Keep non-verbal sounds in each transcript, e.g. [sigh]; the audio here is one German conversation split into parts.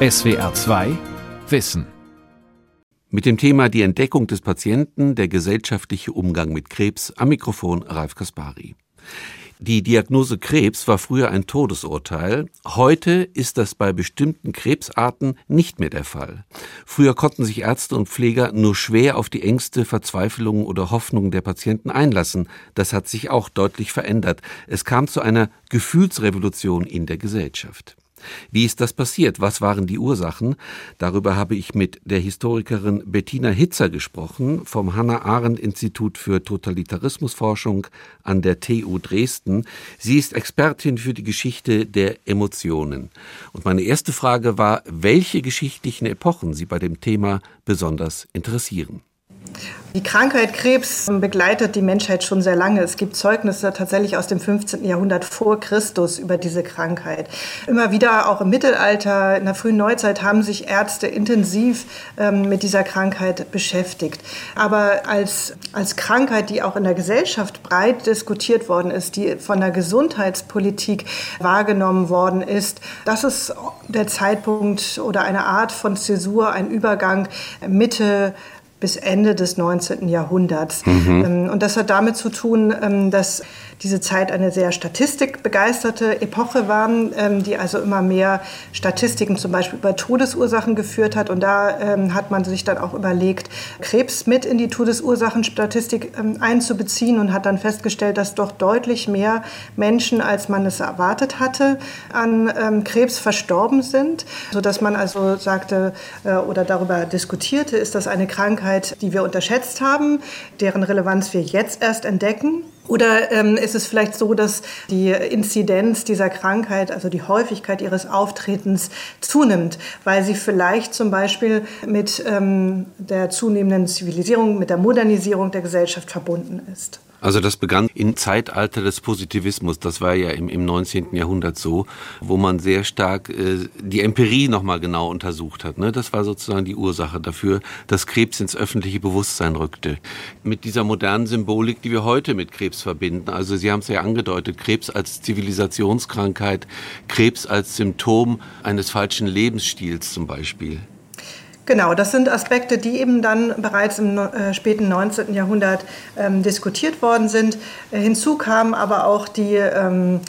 SWR 2 Wissen. Mit dem Thema die Entdeckung des Patienten, der gesellschaftliche Umgang mit Krebs am Mikrofon Ralf Kaspari. Die Diagnose Krebs war früher ein Todesurteil. Heute ist das bei bestimmten Krebsarten nicht mehr der Fall. Früher konnten sich Ärzte und Pfleger nur schwer auf die Ängste, Verzweiflungen oder Hoffnungen der Patienten einlassen. Das hat sich auch deutlich verändert. Es kam zu einer Gefühlsrevolution in der Gesellschaft. Wie ist das passiert? Was waren die Ursachen? Darüber habe ich mit der Historikerin Bettina Hitzer gesprochen vom Hannah Arendt Institut für Totalitarismusforschung an der TU Dresden. Sie ist Expertin für die Geschichte der Emotionen. Und meine erste Frage war, welche geschichtlichen Epochen Sie bei dem Thema besonders interessieren. Die Krankheit Krebs begleitet die Menschheit schon sehr lange. Es gibt Zeugnisse tatsächlich aus dem 15. Jahrhundert vor Christus über diese Krankheit. Immer wieder, auch im Mittelalter, in der frühen Neuzeit, haben sich Ärzte intensiv ähm, mit dieser Krankheit beschäftigt. Aber als, als Krankheit, die auch in der Gesellschaft breit diskutiert worden ist, die von der Gesundheitspolitik wahrgenommen worden ist, das ist der Zeitpunkt oder eine Art von Zäsur, ein Übergang Mitte bis Ende des 19. Jahrhunderts. Mhm. Ähm, und das hat damit zu tun, ähm, dass diese Zeit eine sehr statistikbegeisterte Epoche war, ähm, die also immer mehr Statistiken zum Beispiel über Todesursachen geführt hat. Und da ähm, hat man sich dann auch überlegt, Krebs mit in die Todesursachenstatistik ähm, einzubeziehen und hat dann festgestellt, dass doch deutlich mehr Menschen, als man es erwartet hatte, an ähm, Krebs verstorben sind, sodass man also sagte äh, oder darüber diskutierte, ist das eine Krankheit, die wir unterschätzt haben, deren Relevanz wir jetzt erst entdecken. Oder ähm, ist es vielleicht so, dass die Inzidenz dieser Krankheit, also die Häufigkeit ihres Auftretens zunimmt, weil sie vielleicht zum Beispiel mit ähm, der zunehmenden Zivilisierung, mit der Modernisierung der Gesellschaft verbunden ist? Also das begann im Zeitalter des Positivismus. Das war ja im, im 19. Jahrhundert so, wo man sehr stark äh, die Empirie nochmal genau untersucht hat. Ne? Das war sozusagen die Ursache dafür, dass Krebs ins öffentliche Bewusstsein rückte. Mit dieser modernen Symbolik, die wir heute mit Krebs verbinden. Also Sie haben es ja angedeutet, Krebs als Zivilisationskrankheit, Krebs als Symptom eines falschen Lebensstils zum Beispiel. Genau, das sind Aspekte, die eben dann bereits im äh, späten 19. Jahrhundert ähm, diskutiert worden sind. Äh, hinzu kam aber auch die ähm,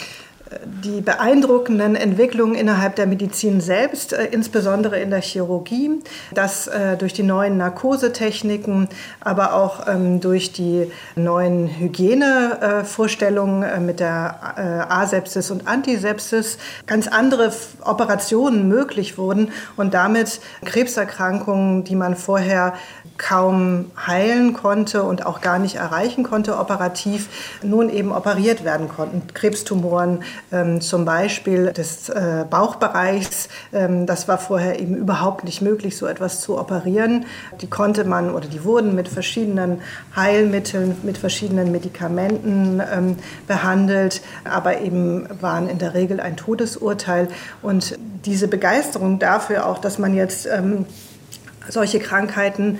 die beeindruckenden Entwicklungen innerhalb der Medizin selbst, äh, insbesondere in der Chirurgie, dass äh, durch die neuen Narkosetechniken, aber auch ähm, durch die neuen Hygienevorstellungen äh, mit der Asepsis und Antisepsis ganz andere Operationen möglich wurden und damit Krebserkrankungen, die man vorher kaum heilen konnte und auch gar nicht erreichen konnte operativ, nun eben operiert werden konnten. Krebstumoren ähm, zum Beispiel des äh, Bauchbereichs, ähm, das war vorher eben überhaupt nicht möglich, so etwas zu operieren. Die konnte man oder die wurden mit verschiedenen Heilmitteln, mit verschiedenen Medikamenten ähm, behandelt, aber eben waren in der Regel ein Todesurteil. Und diese Begeisterung dafür auch, dass man jetzt ähm, solche Krankheiten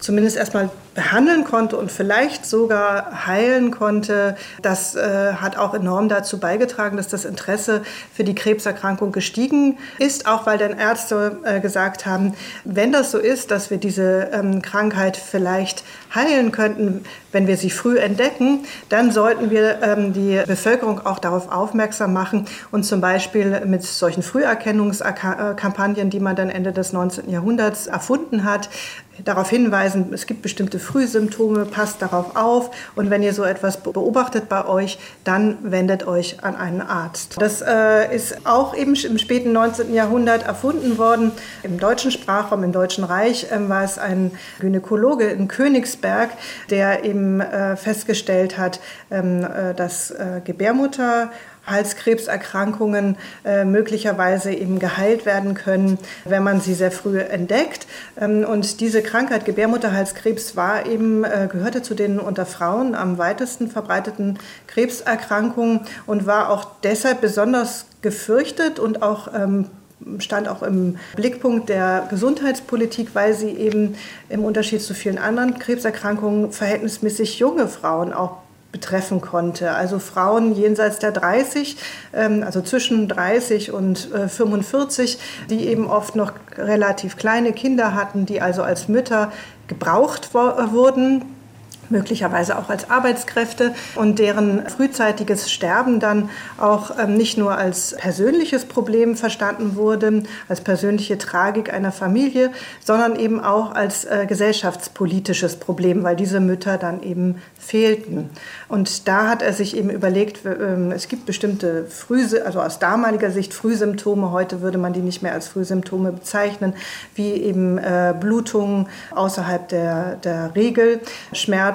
zumindest erstmal behandeln konnte und vielleicht sogar heilen konnte, das äh, hat auch enorm dazu beigetragen, dass das Interesse für die Krebserkrankung gestiegen ist, auch weil dann Ärzte äh, gesagt haben, wenn das so ist, dass wir diese ähm, Krankheit vielleicht heilen könnten, wenn wir sie früh entdecken, dann sollten wir ähm, die Bevölkerung auch darauf aufmerksam machen und zum Beispiel mit solchen Früherkennungskampagnen, die man dann Ende des 19. Jahrhunderts erfunden hat, darauf hinweisen, es gibt bestimmte Frühsymptome, passt darauf auf und wenn ihr so etwas beobachtet bei euch, dann wendet euch an einen Arzt. Das äh, ist auch eben im späten 19. Jahrhundert erfunden worden. Im deutschen Sprachraum, im Deutschen Reich äh, war es ein Gynäkologe in Königsberg, der eben äh, festgestellt hat, ähm, äh, dass äh, Gebärmutter Halskrebserkrankungen äh, möglicherweise eben geheilt werden können, wenn man sie sehr früh entdeckt. Ähm, und diese Krankheit Gebärmutterhalskrebs war eben, äh, gehörte zu den unter Frauen am weitesten verbreiteten Krebserkrankungen und war auch deshalb besonders gefürchtet und auch ähm, stand auch im Blickpunkt der Gesundheitspolitik, weil sie eben im Unterschied zu vielen anderen Krebserkrankungen verhältnismäßig junge Frauen auch betreffen konnte. Also Frauen jenseits der 30, ähm, also zwischen 30 und 45, äh, die eben oft noch relativ kleine Kinder hatten, die also als Mütter gebraucht wurden möglicherweise auch als Arbeitskräfte und deren frühzeitiges Sterben dann auch ähm, nicht nur als persönliches Problem verstanden wurde, als persönliche Tragik einer Familie, sondern eben auch als äh, gesellschaftspolitisches Problem, weil diese Mütter dann eben fehlten. Und da hat er sich eben überlegt, ähm, es gibt bestimmte Früh, also aus damaliger Sicht Frühsymptome, heute würde man die nicht mehr als Frühsymptome bezeichnen, wie eben äh, Blutungen außerhalb der, der Regel,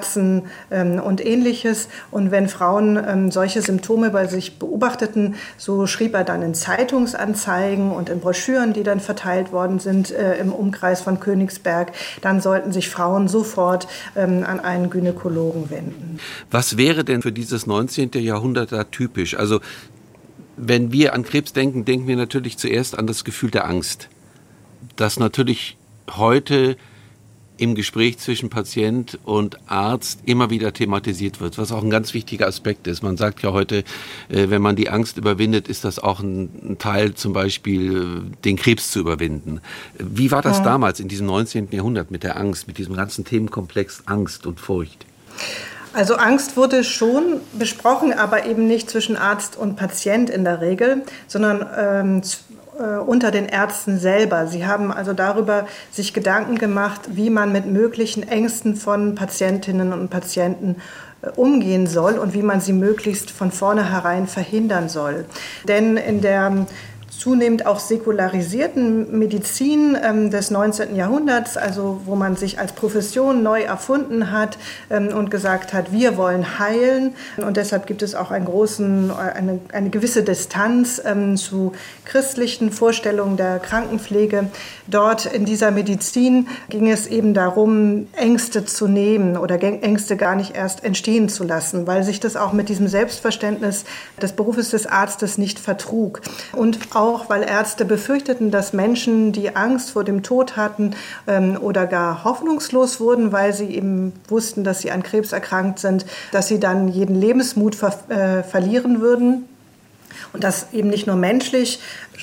Schmerzen ähm, und ähnliches. Und wenn Frauen ähm, solche Symptome bei sich beobachteten, so schrieb er dann in Zeitungsanzeigen und in Broschüren, die dann verteilt worden sind äh, im Umkreis von Königsberg, dann sollten sich Frauen sofort an einen Gynäkologen wenden. Was wäre denn für dieses 19. Jahrhundert da typisch? Also wenn wir an Krebs denken, denken wir natürlich zuerst an das Gefühl der Angst. Das natürlich heute im Gespräch zwischen Patient und Arzt immer wieder thematisiert wird, was auch ein ganz wichtiger Aspekt ist. Man sagt ja heute, äh, wenn man die Angst überwindet, ist das auch ein Teil, zum Beispiel äh, den Krebs zu überwinden. Wie war das ja. damals in diesem 19. Jahrhundert mit der Angst, mit diesem ganzen Themenkomplex Angst und Furcht? Also Angst wurde schon besprochen, aber eben nicht zwischen Arzt und Patient in der Regel, sondern ähm, äh, unter den Ärzten selber. Sie haben also darüber sich Gedanken gemacht, wie man mit möglichen Ängsten von Patientinnen und Patienten äh, umgehen soll und wie man sie möglichst von vornherein verhindern soll. Denn in der zunehmend auch säkularisierten Medizin ähm, des 19. Jahrhunderts, also wo man sich als Profession neu erfunden hat ähm, und gesagt hat, wir wollen heilen. Und deshalb gibt es auch einen großen, eine, eine gewisse Distanz ähm, zu christlichen Vorstellungen der Krankenpflege. Dort in dieser Medizin ging es eben darum, Ängste zu nehmen oder Ängste gar nicht erst entstehen zu lassen, weil sich das auch mit diesem Selbstverständnis des Berufes des Arztes nicht vertrug. Und auch auch, weil Ärzte befürchteten, dass Menschen, die Angst vor dem Tod hatten ähm, oder gar hoffnungslos wurden, weil sie eben wussten, dass sie an Krebs erkrankt sind, dass sie dann jeden Lebensmut ver äh, verlieren würden. Und das eben nicht nur menschlich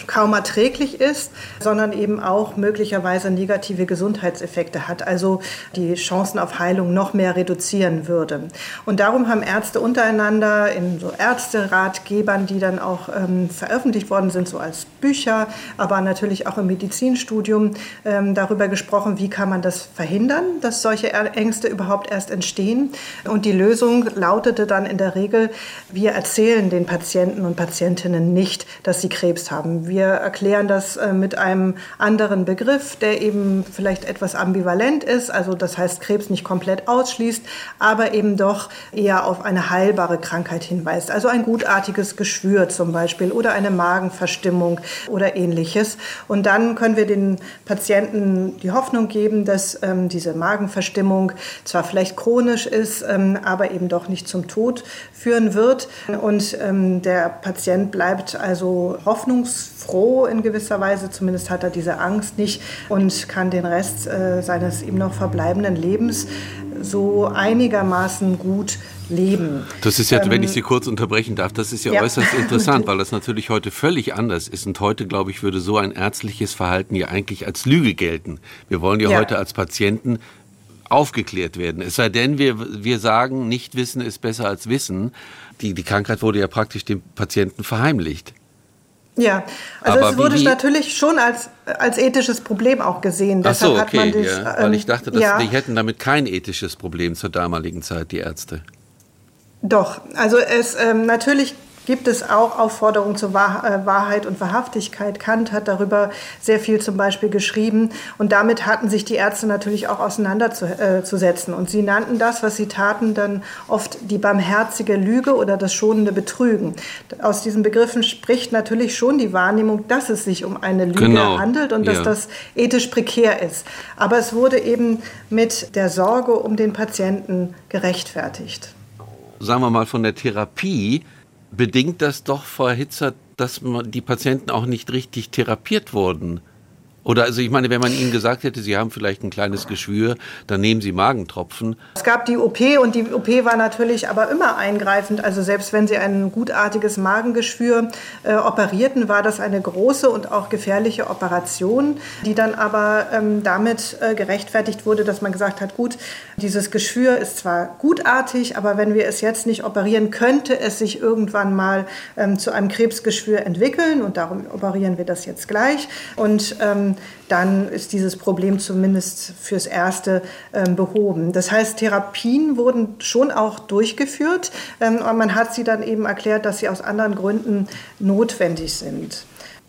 kaum erträglich ist, sondern eben auch möglicherweise negative Gesundheitseffekte hat, also die Chancen auf Heilung noch mehr reduzieren würde. Und darum haben Ärzte untereinander in so Ärzteratgebern, die dann auch ähm, veröffentlicht worden sind, so als Bücher, aber natürlich auch im Medizinstudium, ähm, darüber gesprochen, wie kann man das verhindern, dass solche Ängste überhaupt erst entstehen. Und die Lösung lautete dann in der Regel, wir erzählen den Patienten und Patientinnen nicht, dass sie Krebs haben wir erklären das äh, mit einem anderen Begriff, der eben vielleicht etwas ambivalent ist, also das heißt Krebs nicht komplett ausschließt, aber eben doch eher auf eine heilbare Krankheit hinweist. Also ein gutartiges Geschwür zum Beispiel oder eine Magenverstimmung oder ähnliches. Und dann können wir den Patienten die Hoffnung geben, dass ähm, diese Magenverstimmung zwar vielleicht chronisch ist, ähm, aber eben doch nicht zum Tod führen wird. Und ähm, der Patient bleibt also hoffnungsvoll froh in gewisser Weise, zumindest hat er diese Angst nicht und kann den Rest äh, seines ihm noch verbleibenden Lebens so einigermaßen gut leben. Das ist ja, ähm, wenn ich Sie kurz unterbrechen darf, das ist ja, ja. äußerst interessant, [laughs] weil das natürlich heute völlig anders ist. Und heute, glaube ich, würde so ein ärztliches Verhalten ja eigentlich als Lüge gelten. Wir wollen ja, ja. heute als Patienten aufgeklärt werden. Es sei denn, wir, wir sagen, nicht wissen ist besser als wissen. Die, die Krankheit wurde ja praktisch dem Patienten verheimlicht. Ja, also Aber es wurde wie, natürlich schon als, als ethisches Problem auch gesehen. Ach so, okay, dich, ja. weil ich dachte, dass ja. die hätten damit kein ethisches Problem zur damaligen Zeit, die Ärzte. Doch, also es ähm, natürlich gibt es auch Aufforderungen zur äh, Wahrheit und Wahrhaftigkeit. Kant hat darüber sehr viel zum Beispiel geschrieben. Und damit hatten sich die Ärzte natürlich auch auseinanderzusetzen. Und sie nannten das, was sie taten, dann oft die barmherzige Lüge oder das schonende Betrügen. Aus diesen Begriffen spricht natürlich schon die Wahrnehmung, dass es sich um eine Lüge genau. handelt und dass ja. das ethisch prekär ist. Aber es wurde eben mit der Sorge um den Patienten gerechtfertigt. Sagen wir mal von der Therapie bedingt das doch, Frau Hitzer, dass die Patienten auch nicht richtig therapiert wurden. Oder also ich meine, wenn man Ihnen gesagt hätte, Sie haben vielleicht ein kleines Geschwür, dann nehmen Sie Magentropfen. Es gab die OP und die OP war natürlich aber immer eingreifend. Also selbst wenn Sie ein gutartiges Magengeschwür äh, operierten, war das eine große und auch gefährliche Operation, die dann aber ähm, damit äh, gerechtfertigt wurde, dass man gesagt hat, gut, dieses Geschwür ist zwar gutartig, aber wenn wir es jetzt nicht operieren, könnte es sich irgendwann mal ähm, zu einem Krebsgeschwür entwickeln und darum operieren wir das jetzt gleich. Und ähm, dann ist dieses Problem zumindest fürs Erste ähm, behoben. Das heißt, Therapien wurden schon auch durchgeführt, ähm, aber man hat sie dann eben erklärt, dass sie aus anderen Gründen notwendig sind.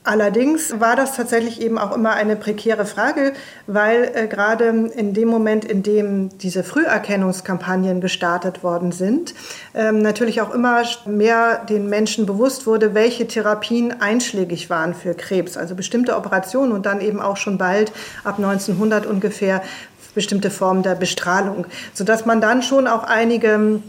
Allerdings war das tatsächlich eben auch immer eine prekäre Frage, weil äh, gerade in dem Moment, in dem diese Früherkennungskampagnen gestartet worden sind, ähm, natürlich auch immer mehr den Menschen bewusst wurde, welche Therapien einschlägig waren für Krebs, also bestimmte Operationen und dann eben auch schon bald ab 1900 ungefähr bestimmte Formen der Bestrahlung, sodass man dann schon auch einige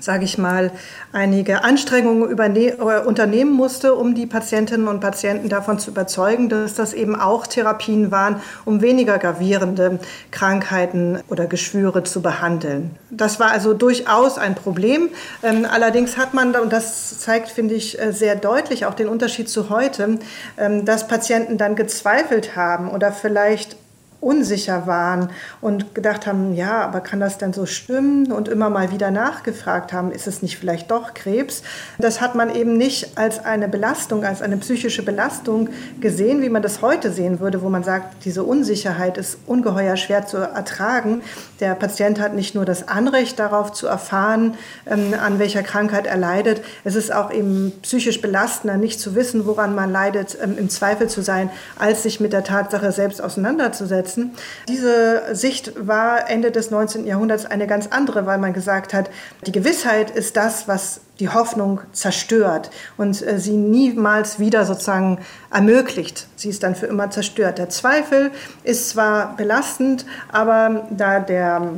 sage ich mal, einige Anstrengungen äh, unternehmen musste, um die Patientinnen und Patienten davon zu überzeugen, dass das eben auch Therapien waren, um weniger gravierende Krankheiten oder Geschwüre zu behandeln. Das war also durchaus ein Problem. Ähm, allerdings hat man, und das zeigt, finde ich, äh, sehr deutlich auch den Unterschied zu heute, ähm, dass Patienten dann gezweifelt haben oder vielleicht unsicher waren und gedacht haben, ja, aber kann das denn so stimmen? Und immer mal wieder nachgefragt haben, ist es nicht vielleicht doch Krebs? Das hat man eben nicht als eine Belastung, als eine psychische Belastung gesehen, wie man das heute sehen würde, wo man sagt, diese Unsicherheit ist ungeheuer schwer zu ertragen. Der Patient hat nicht nur das Anrecht darauf zu erfahren, ähm, an welcher Krankheit er leidet. Es ist auch eben psychisch belastender, nicht zu wissen, woran man leidet, ähm, im Zweifel zu sein, als sich mit der Tatsache selbst auseinanderzusetzen setzen. Diese Sicht war Ende des 19. Jahrhunderts eine ganz andere, weil man gesagt hat, die Gewissheit ist das, was die Hoffnung zerstört und äh, sie niemals wieder sozusagen ermöglicht. Sie ist dann für immer zerstört. Der Zweifel ist zwar belastend, aber da der,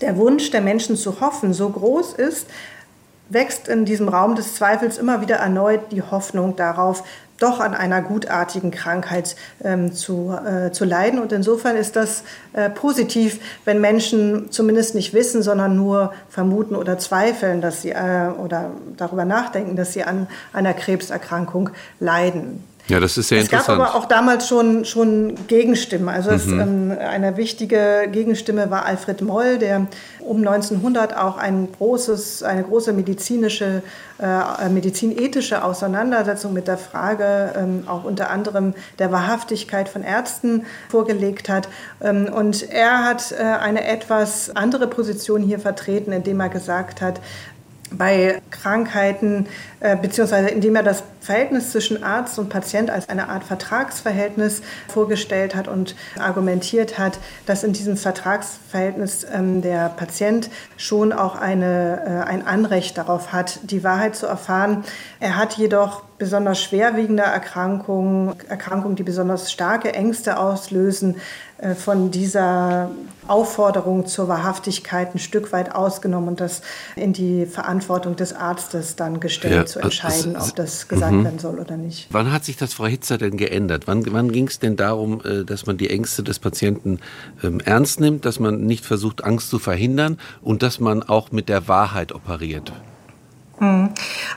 der Wunsch der Menschen zu hoffen so groß ist, wächst in diesem Raum des Zweifels immer wieder erneut die Hoffnung darauf, doch an einer gutartigen Krankheit ähm, zu, äh, zu leiden. Und insofern ist das äh, positiv, wenn Menschen zumindest nicht wissen, sondern nur vermuten oder zweifeln, dass sie äh, oder darüber nachdenken, dass sie an einer Krebserkrankung leiden. Ja, das ist sehr es interessant. Es gab aber auch damals schon, schon Gegenstimmen. Also es, mhm. ähm, eine wichtige Gegenstimme war Alfred Moll, der um 1900 auch ein großes, eine große medizinische, äh, medizinethische Auseinandersetzung mit der Frage ähm, auch unter anderem der Wahrhaftigkeit von Ärzten vorgelegt hat. Ähm, und er hat äh, eine etwas andere Position hier vertreten, indem er gesagt hat, bei Krankheiten, äh, beziehungsweise indem er das Verhältnis zwischen Arzt und Patient als eine Art Vertragsverhältnis vorgestellt hat und argumentiert hat, dass in diesem Vertragsverhältnis ähm, der Patient schon auch eine, äh, ein Anrecht darauf hat, die Wahrheit zu erfahren. Er hat jedoch besonders schwerwiegende Erkrankungen, Erkrankungen, die besonders starke Ängste auslösen, äh, von dieser Aufforderung zur Wahrhaftigkeit ein Stück weit ausgenommen und das in die Verantwortung des Arztes dann gestellt, ja, zu entscheiden, ob das gesagt mhm. werden soll oder nicht. Wann hat sich das, Frau Hitzer, denn geändert? Wann, wann ging es denn darum, äh, dass man die Ängste des Patienten ähm, ernst nimmt, dass man nicht versucht, Angst zu verhindern und dass man auch mit der Wahrheit operiert? Mhm.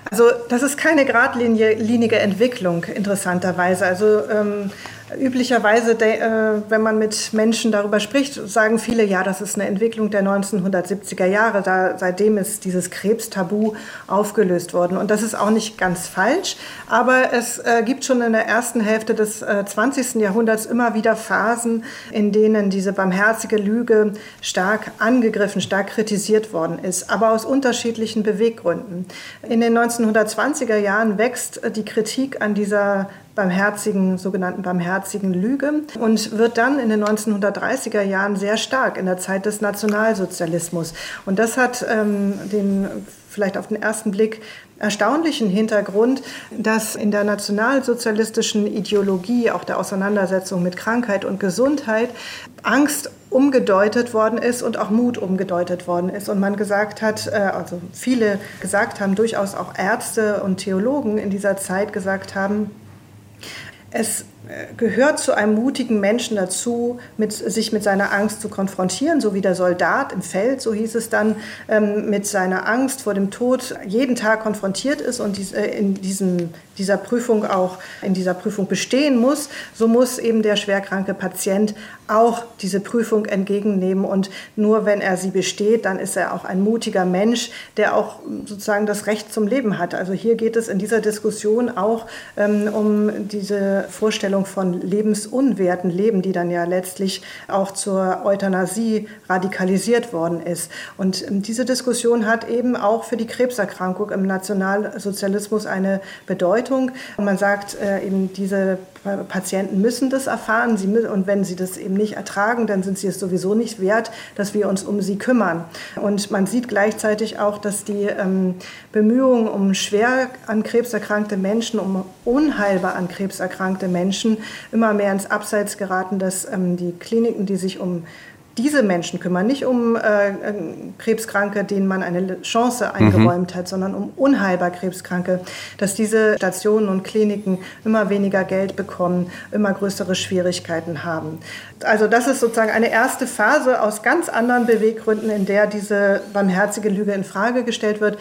Also das ist keine geradlinige Entwicklung, interessanterweise. Also ähm, Üblicherweise, äh, wenn man mit Menschen darüber spricht, sagen viele, ja, das ist eine Entwicklung der 1970er Jahre. Da, seitdem ist dieses Krebstabu aufgelöst worden. Und das ist auch nicht ganz falsch. Aber es äh, gibt schon in der ersten Hälfte des 20. Äh, Jahrhunderts immer wieder Phasen, in denen diese barmherzige Lüge stark angegriffen, stark kritisiert worden ist, aber aus unterschiedlichen Beweggründen. In den 1920er Jahren wächst die Kritik an dieser barmherzigen, sogenannten barmherzigen Lüge und wird dann in den 1930er Jahren sehr stark in der Zeit des Nationalsozialismus. Und das hat ähm, den vielleicht auf den ersten Blick erstaunlichen Hintergrund, dass in der nationalsozialistischen Ideologie, auch der Auseinandersetzung mit Krankheit und Gesundheit, Angst umgedeutet worden ist und auch Mut umgedeutet worden ist. Und man gesagt hat, äh, also viele gesagt haben, durchaus auch Ärzte und Theologen in dieser Zeit gesagt haben, es gehört zu einem mutigen Menschen dazu, mit, sich mit seiner Angst zu konfrontieren, so wie der Soldat im Feld, so hieß es dann, ähm, mit seiner Angst vor dem Tod jeden Tag konfrontiert ist und dies, äh, in diesem, dieser Prüfung auch in dieser Prüfung bestehen muss, so muss eben der schwerkranke Patient auch diese Prüfung entgegennehmen und nur wenn er sie besteht, dann ist er auch ein mutiger Mensch, der auch sozusagen das Recht zum Leben hat. Also hier geht es in dieser Diskussion auch ähm, um diese Vorstellung von lebensunwerten Leben, die dann ja letztlich auch zur Euthanasie radikalisiert worden ist. Und ähm, diese Diskussion hat eben auch für die Krebserkrankung im Nationalsozialismus eine Bedeutung. Und man sagt äh, eben, diese Patienten müssen das erfahren und wenn sie das eben nicht ertragen, dann sind sie es sowieso nicht wert, dass wir uns um sie kümmern. Und man sieht gleichzeitig auch, dass die ähm, Bemühungen um schwer an Krebs erkrankte Menschen, um unheilbar an Krebs erkrankte Menschen immer mehr ins Abseits geraten, dass ähm, die Kliniken, die sich um diese Menschen kümmern, nicht um äh, Krebskranke, denen man eine Chance mhm. eingeräumt mhm. hat, sondern um unheilbar Krebskranke, dass diese Stationen und Kliniken immer weniger Geld bekommen, immer größere Schwierigkeiten haben. Also das ist sozusagen eine erste Phase aus ganz anderen Beweggründen, in der diese barmherzige Lüge in Frage gestellt wird.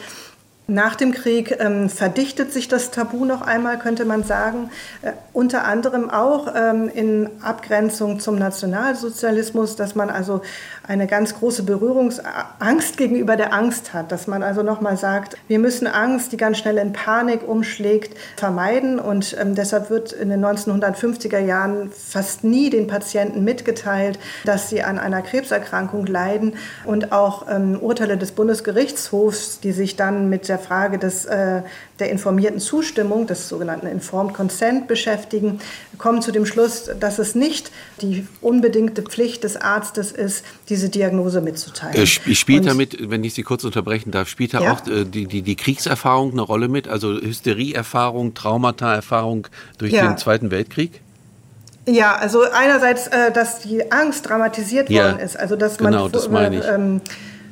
Nach dem Krieg ähm, verdichtet sich das Tabu noch einmal, könnte man sagen, äh, unter anderem auch ähm, in Abgrenzung zum Nationalsozialismus, dass man also eine ganz große Berührungsangst gegenüber der Angst hat, dass man also nochmal sagt, wir müssen Angst, die ganz schnell in Panik umschlägt, vermeiden. Und ähm, deshalb wird in den 1950er Jahren fast nie den Patienten mitgeteilt, dass sie an einer Krebserkrankung leiden. Und auch ähm, Urteile des Bundesgerichtshofs, die sich dann mit der Frage des, äh, der informierten Zustimmung, des sogenannten Informed Consent beschäftigen, kommen zu dem Schluss, dass es nicht die unbedingte Pflicht des Arztes ist, diese Diagnose mitzuteilen. Äh, spielt damit, wenn ich Sie kurz unterbrechen darf, spielt da ja? auch äh, die, die, die Kriegserfahrung eine Rolle mit? Also Hysterieerfahrung, Traumata-Erfahrung durch ja. den Zweiten Weltkrieg? Ja, also einerseits, äh, dass die Angst dramatisiert ja, worden ist, also dass man genau, das. Ähm,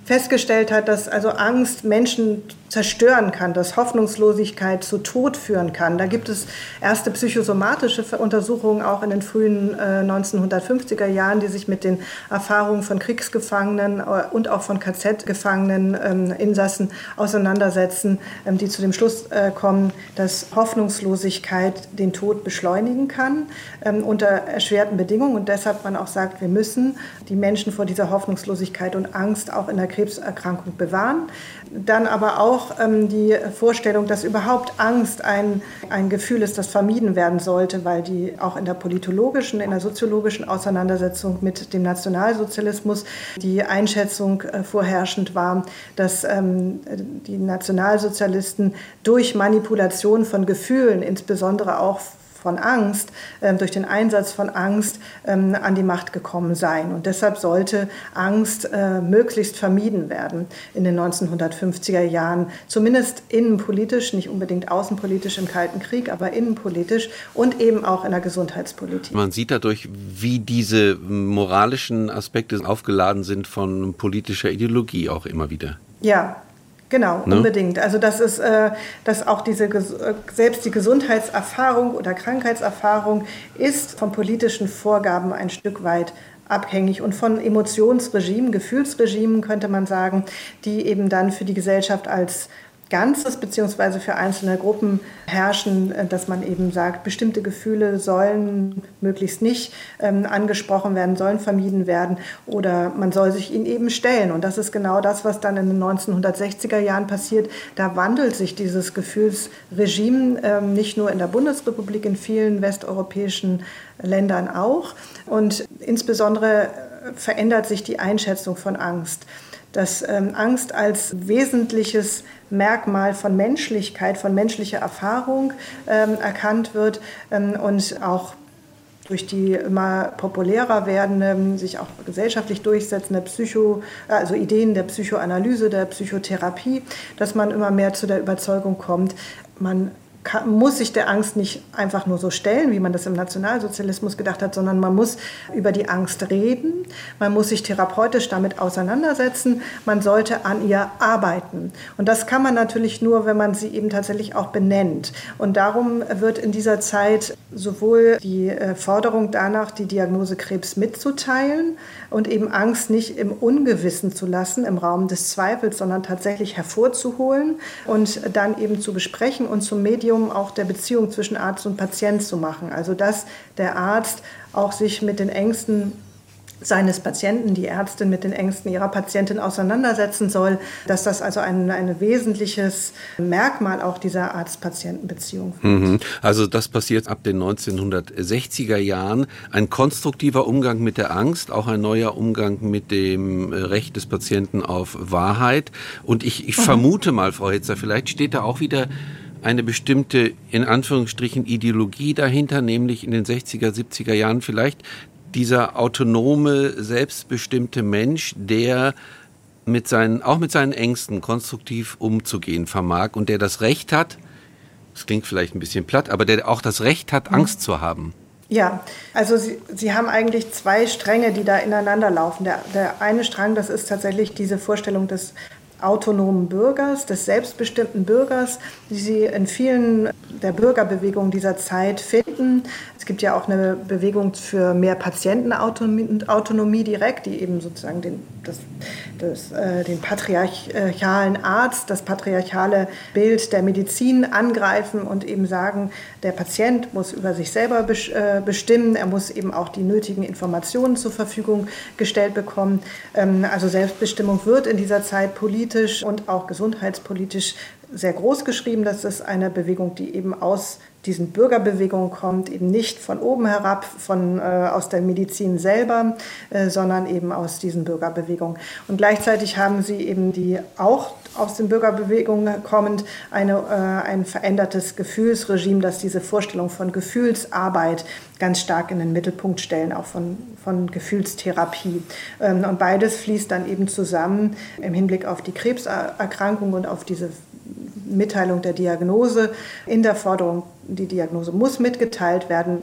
festgestellt hat, dass also Angst Menschen zerstören kann, dass Hoffnungslosigkeit zu Tod führen kann. Da gibt es erste psychosomatische Untersuchungen auch in den frühen äh, 1950er Jahren, die sich mit den Erfahrungen von Kriegsgefangenen äh, und auch von KZ-Gefangenen, ähm, Insassen auseinandersetzen, ähm, die zu dem Schluss äh, kommen, dass Hoffnungslosigkeit den Tod beschleunigen kann ähm, unter erschwerten Bedingungen und deshalb man auch sagt, wir müssen die Menschen vor dieser Hoffnungslosigkeit und Angst auch in der Krebserkrankung bewahren. Dann aber auch ähm, die Vorstellung, dass überhaupt Angst ein, ein Gefühl ist, das vermieden werden sollte, weil die auch in der politologischen, in der soziologischen Auseinandersetzung mit dem Nationalsozialismus die Einschätzung äh, vorherrschend war, dass ähm, die Nationalsozialisten durch Manipulation von Gefühlen, insbesondere auch von Angst, ähm, durch den Einsatz von Angst ähm, an die Macht gekommen sein. Und deshalb sollte Angst äh, möglichst vermieden werden in den 1950er Jahren, zumindest innenpolitisch, nicht unbedingt außenpolitisch im Kalten Krieg, aber innenpolitisch und eben auch in der Gesundheitspolitik. Man sieht dadurch, wie diese moralischen Aspekte aufgeladen sind von politischer Ideologie auch immer wieder. Ja, Genau, ne? unbedingt. Also das ist, äh, dass auch diese äh, selbst die Gesundheitserfahrung oder Krankheitserfahrung ist von politischen Vorgaben ein Stück weit abhängig und von Emotionsregimen, Gefühlsregimen könnte man sagen, die eben dann für die Gesellschaft als Ganzes beziehungsweise für einzelne Gruppen herrschen, äh, dass man eben sagt, bestimmte Gefühle sollen möglichst nicht ähm, angesprochen werden, sollen vermieden werden oder man soll sich ihnen eben stellen. Und das ist genau das, was dann in den 1960er Jahren passiert. Da wandelt sich dieses Gefühlsregime ähm, nicht nur in der Bundesrepublik, in vielen westeuropäischen Ländern auch. Und insbesondere verändert sich die Einschätzung von Angst dass ähm, Angst als wesentliches Merkmal von Menschlichkeit, von menschlicher Erfahrung ähm, erkannt wird ähm, und auch durch die immer populärer werdende, sich auch gesellschaftlich durchsetzende Psycho, also Ideen der Psychoanalyse, der Psychotherapie, dass man immer mehr zu der Überzeugung kommt, man muss sich der Angst nicht einfach nur so stellen, wie man das im Nationalsozialismus gedacht hat, sondern man muss über die Angst reden, man muss sich therapeutisch damit auseinandersetzen, man sollte an ihr arbeiten. Und das kann man natürlich nur, wenn man sie eben tatsächlich auch benennt. Und darum wird in dieser Zeit sowohl die äh, Forderung danach, die Diagnose Krebs mitzuteilen und eben Angst nicht im Ungewissen zu lassen, im Raum des Zweifels, sondern tatsächlich hervorzuholen und dann eben zu besprechen und zum Medium auch der Beziehung zwischen Arzt und Patient zu machen. Also dass der Arzt auch sich mit den Ängsten seines Patienten, die Ärztin mit den Ängsten ihrer Patientin auseinandersetzen soll, dass das also ein, ein wesentliches Merkmal auch dieser Arzt-Patienten-Beziehung mhm. Also das passiert ab den 1960er Jahren. Ein konstruktiver Umgang mit der Angst, auch ein neuer Umgang mit dem Recht des Patienten auf Wahrheit. Und ich, ich mhm. vermute mal, Frau Hitzer, vielleicht steht da auch wieder eine bestimmte, in Anführungsstrichen, Ideologie dahinter, nämlich in den 60er, 70er Jahren vielleicht dieser autonome, selbstbestimmte Mensch, der mit seinen, auch mit seinen Ängsten konstruktiv umzugehen vermag und der das Recht hat, das klingt vielleicht ein bisschen platt, aber der auch das Recht hat, mhm. Angst zu haben. Ja, also Sie, Sie haben eigentlich zwei Stränge, die da ineinander laufen. Der, der eine Strang, das ist tatsächlich diese Vorstellung des autonomen Bürgers, des selbstbestimmten Bürgers, die Sie in vielen der Bürgerbewegungen dieser Zeit finden. Es gibt ja auch eine Bewegung für mehr Patientenautonomie direkt, die eben sozusagen den, das, das, äh, den patriarchalen Arzt, das patriarchale Bild der Medizin angreifen und eben sagen, der Patient muss über sich selber äh, bestimmen, er muss eben auch die nötigen Informationen zur Verfügung gestellt bekommen. Ähm, also Selbstbestimmung wird in dieser Zeit politisch und auch gesundheitspolitisch sehr groß geschrieben. Das ist eine Bewegung, die eben aus diesen Bürgerbewegungen kommt, eben nicht von oben herab, von, äh, aus der Medizin selber, äh, sondern eben aus diesen Bürgerbewegungen. Und gleichzeitig haben sie eben die auch aus den Bürgerbewegungen kommend eine, äh, ein verändertes Gefühlsregime, das diese Vorstellung von Gefühlsarbeit ganz stark in den Mittelpunkt stellen, auch von, von Gefühlstherapie. Ähm, und beides fließt dann eben zusammen im Hinblick auf die Krebserkrankung und auf diese Mitteilung der Diagnose. In der Forderung, die Diagnose muss mitgeteilt werden,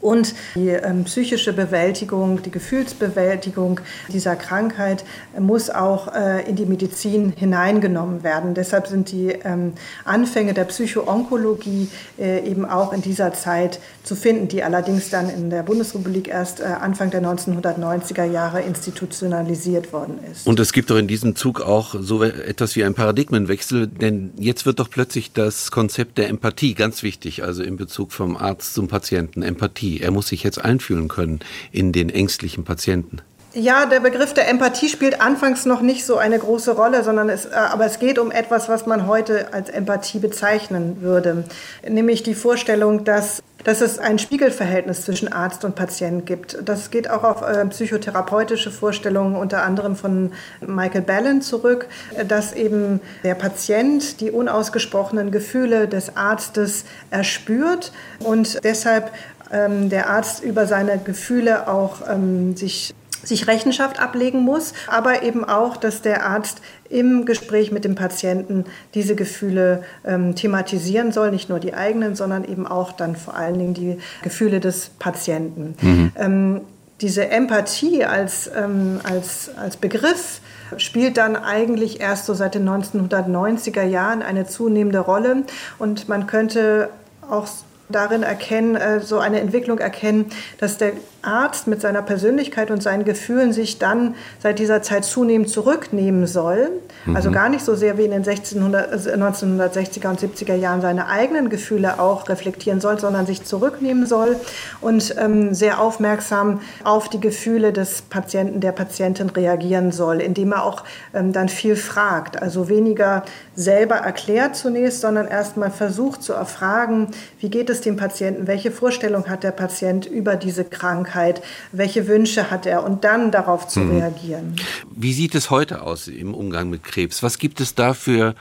und die ähm, psychische Bewältigung, die Gefühlsbewältigung dieser Krankheit muss auch äh, in die Medizin hineingenommen werden. Deshalb sind die ähm, Anfänge der Psychoonkologie äh, eben auch in dieser Zeit zu finden, die allerdings dann in der Bundesrepublik erst äh, Anfang der 1990er Jahre institutionalisiert worden ist. Und es gibt doch in diesem Zug auch so etwas wie einen Paradigmenwechsel, denn jetzt wird doch plötzlich das Konzept der Empathie ganz wichtig, also in Bezug vom Arzt zum Patienten. Empathie Empathie. Er muss sich jetzt einfühlen können in den ängstlichen Patienten. Ja, der Begriff der Empathie spielt anfangs noch nicht so eine große Rolle, sondern es, äh, aber es geht um etwas, was man heute als Empathie bezeichnen würde, nämlich die Vorstellung, dass dass es ein Spiegelverhältnis zwischen Arzt und Patient gibt. Das geht auch auf äh, psychotherapeutische Vorstellungen unter anderem von Michael Ballen zurück, dass eben der Patient die unausgesprochenen Gefühle des Arztes erspürt und deshalb ähm, der Arzt über seine Gefühle auch ähm, sich sich Rechenschaft ablegen muss, aber eben auch, dass der Arzt im Gespräch mit dem Patienten diese Gefühle ähm, thematisieren soll, nicht nur die eigenen, sondern eben auch dann vor allen Dingen die Gefühle des Patienten. Mhm. Ähm, diese Empathie als, ähm, als, als Begriff spielt dann eigentlich erst so seit den 1990er Jahren eine zunehmende Rolle und man könnte auch darin erkennen, äh, so eine Entwicklung erkennen, dass der Arzt mit seiner Persönlichkeit und seinen Gefühlen sich dann seit dieser Zeit zunehmend zurücknehmen soll. Mhm. Also gar nicht so sehr wie in den 1600, 1960er und 70er Jahren seine eigenen Gefühle auch reflektieren soll, sondern sich zurücknehmen soll und ähm, sehr aufmerksam auf die Gefühle des Patienten, der Patientin reagieren soll, indem er auch ähm, dann viel fragt. Also weniger selber erklärt zunächst, sondern erstmal versucht zu erfragen, wie geht es dem Patienten, welche Vorstellung hat der Patient über diese Krankheit Krankheit, welche Wünsche hat er und dann darauf zu mhm. reagieren. Wie sieht es heute aus im Umgang mit Krebs? Was gibt es da für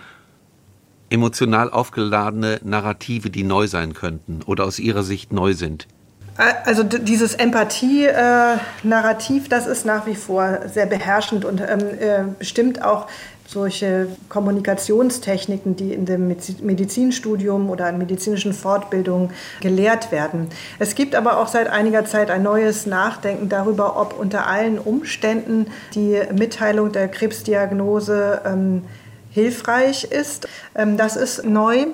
emotional aufgeladene Narrative, die neu sein könnten oder aus Ihrer Sicht neu sind? Also dieses Empathie-Narrativ, das ist nach wie vor sehr beherrschend und ähm, äh, bestimmt auch solche Kommunikationstechniken, die in dem Medizinstudium oder in medizinischen Fortbildungen gelehrt werden. Es gibt aber auch seit einiger Zeit ein neues Nachdenken darüber, ob unter allen Umständen die Mitteilung der Krebsdiagnose ähm, hilfreich ist. Ähm, das ist neu.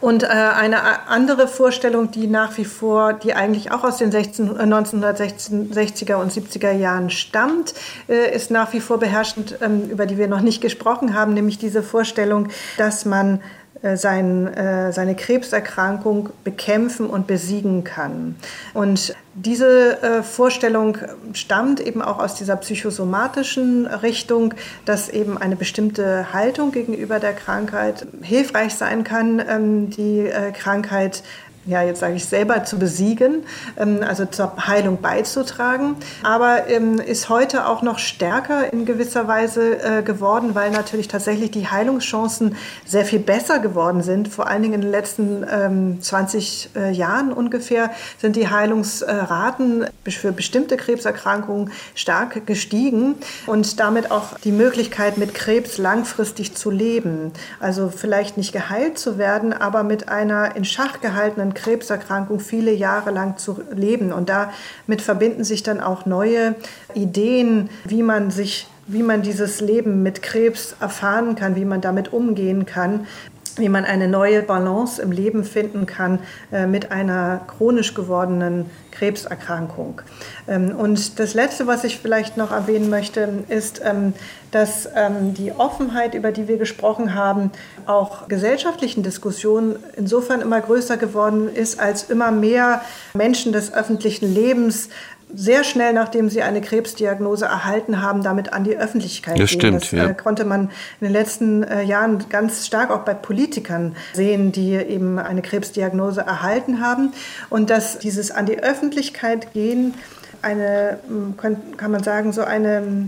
Und äh, eine andere Vorstellung, die nach wie vor, die eigentlich auch aus den 16, 1960er und 70er Jahren stammt, äh, ist nach wie vor beherrschend, ähm, über die wir noch nicht gesprochen haben, nämlich diese Vorstellung, dass man äh, sein, äh, seine Krebserkrankung bekämpfen und besiegen kann. Und diese äh, Vorstellung stammt eben auch aus dieser psychosomatischen Richtung, dass eben eine bestimmte Haltung gegenüber der Krankheit hilfreich sein kann, ähm, die Krankheit ja, jetzt sage ich selber, zu besiegen, ähm, also zur Heilung beizutragen. Aber ähm, ist heute auch noch stärker in gewisser Weise äh, geworden, weil natürlich tatsächlich die Heilungschancen sehr viel besser geworden sind. Vor allen Dingen in den letzten 20 ähm, äh, Jahren ungefähr sind die Heilungsraten für bestimmte Krebserkrankungen stark gestiegen und damit auch die Möglichkeit, mit Krebs langfristig zu leben. Also vielleicht nicht geheilt zu werden, aber mit einer in Schach gehaltenen Krebserkrankung viele Jahre lang zu leben. Und damit verbinden sich dann auch neue Ideen, wie man sich wie man dieses Leben mit Krebs erfahren kann, wie man damit umgehen kann wie man eine neue Balance im Leben finden kann äh, mit einer chronisch gewordenen Krebserkrankung. Ähm, und das Letzte, was ich vielleicht noch erwähnen möchte, ist, ähm, dass ähm, die Offenheit, über die wir gesprochen haben, auch gesellschaftlichen Diskussionen insofern immer größer geworden ist, als immer mehr Menschen des öffentlichen Lebens sehr schnell, nachdem sie eine Krebsdiagnose erhalten haben, damit an die Öffentlichkeit das gehen. Stimmt, das ja. äh, konnte man in den letzten äh, Jahren ganz stark auch bei Politikern sehen, die eben eine Krebsdiagnose erhalten haben. Und dass dieses an die Öffentlichkeit gehen eine, kann man sagen, so eine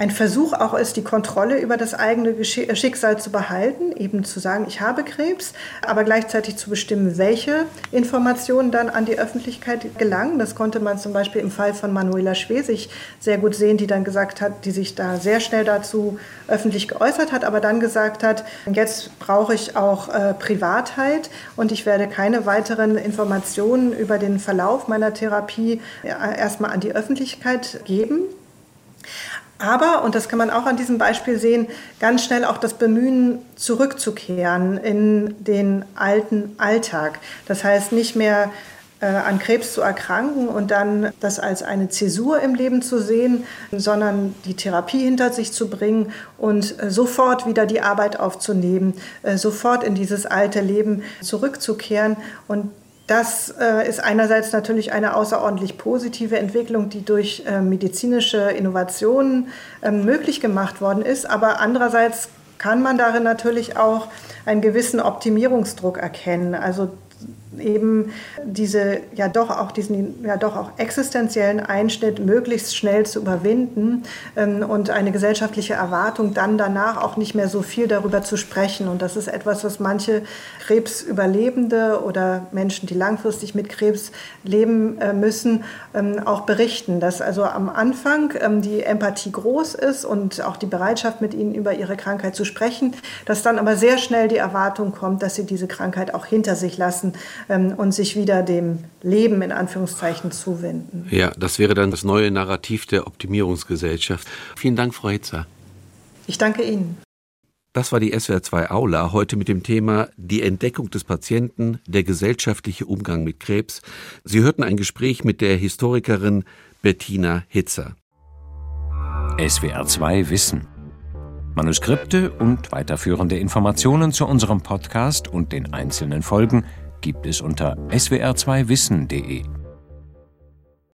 ein Versuch auch ist, die Kontrolle über das eigene äh, Schicksal zu behalten, eben zu sagen, ich habe Krebs, aber gleichzeitig zu bestimmen, welche Informationen dann an die Öffentlichkeit gelangen. Das konnte man zum Beispiel im Fall von Manuela Schwesig sehr gut sehen, die dann gesagt hat, die sich da sehr schnell dazu öffentlich geäußert hat, aber dann gesagt hat, jetzt brauche ich auch äh, Privatheit und ich werde keine weiteren Informationen über den Verlauf meiner Therapie äh, erstmal an die Öffentlichkeit geben. Aber, und das kann man auch an diesem Beispiel sehen, ganz schnell auch das Bemühen zurückzukehren in den alten Alltag. Das heißt, nicht mehr äh, an Krebs zu erkranken und dann das als eine Zäsur im Leben zu sehen, sondern die Therapie hinter sich zu bringen und äh, sofort wieder die Arbeit aufzunehmen, äh, sofort in dieses alte Leben zurückzukehren und das äh, ist einerseits natürlich eine außerordentlich positive Entwicklung, die durch äh, medizinische Innovationen äh, möglich gemacht worden ist. Aber andererseits kann man darin natürlich auch einen gewissen Optimierungsdruck erkennen. Also eben diese ja doch auch diesen ja doch auch existenziellen Einschnitt möglichst schnell zu überwinden ähm, und eine gesellschaftliche Erwartung dann danach auch nicht mehr so viel darüber zu sprechen. Und das ist etwas was manche Krebsüberlebende oder Menschen die langfristig mit Krebs leben äh, müssen ähm, auch berichten dass also am Anfang ähm, die Empathie groß ist und auch die Bereitschaft mit ihnen über ihre Krankheit zu sprechen dass dann aber sehr schnell die Erwartung kommt dass sie diese Krankheit auch hinter sich lassen ähm, und sich wieder dem Leben in Anführungszeichen zuwenden. Ja, das wäre dann das neue Narrativ der Optimierungsgesellschaft. Vielen Dank, Frau Hitzer. Ich danke Ihnen. Das war die SWR2 Aula, heute mit dem Thema Die Entdeckung des Patienten, der gesellschaftliche Umgang mit Krebs. Sie hörten ein Gespräch mit der Historikerin Bettina Hitzer. SWR2 Wissen. Manuskripte und weiterführende Informationen zu unserem Podcast und den einzelnen Folgen gibt es unter swr2wissen.de.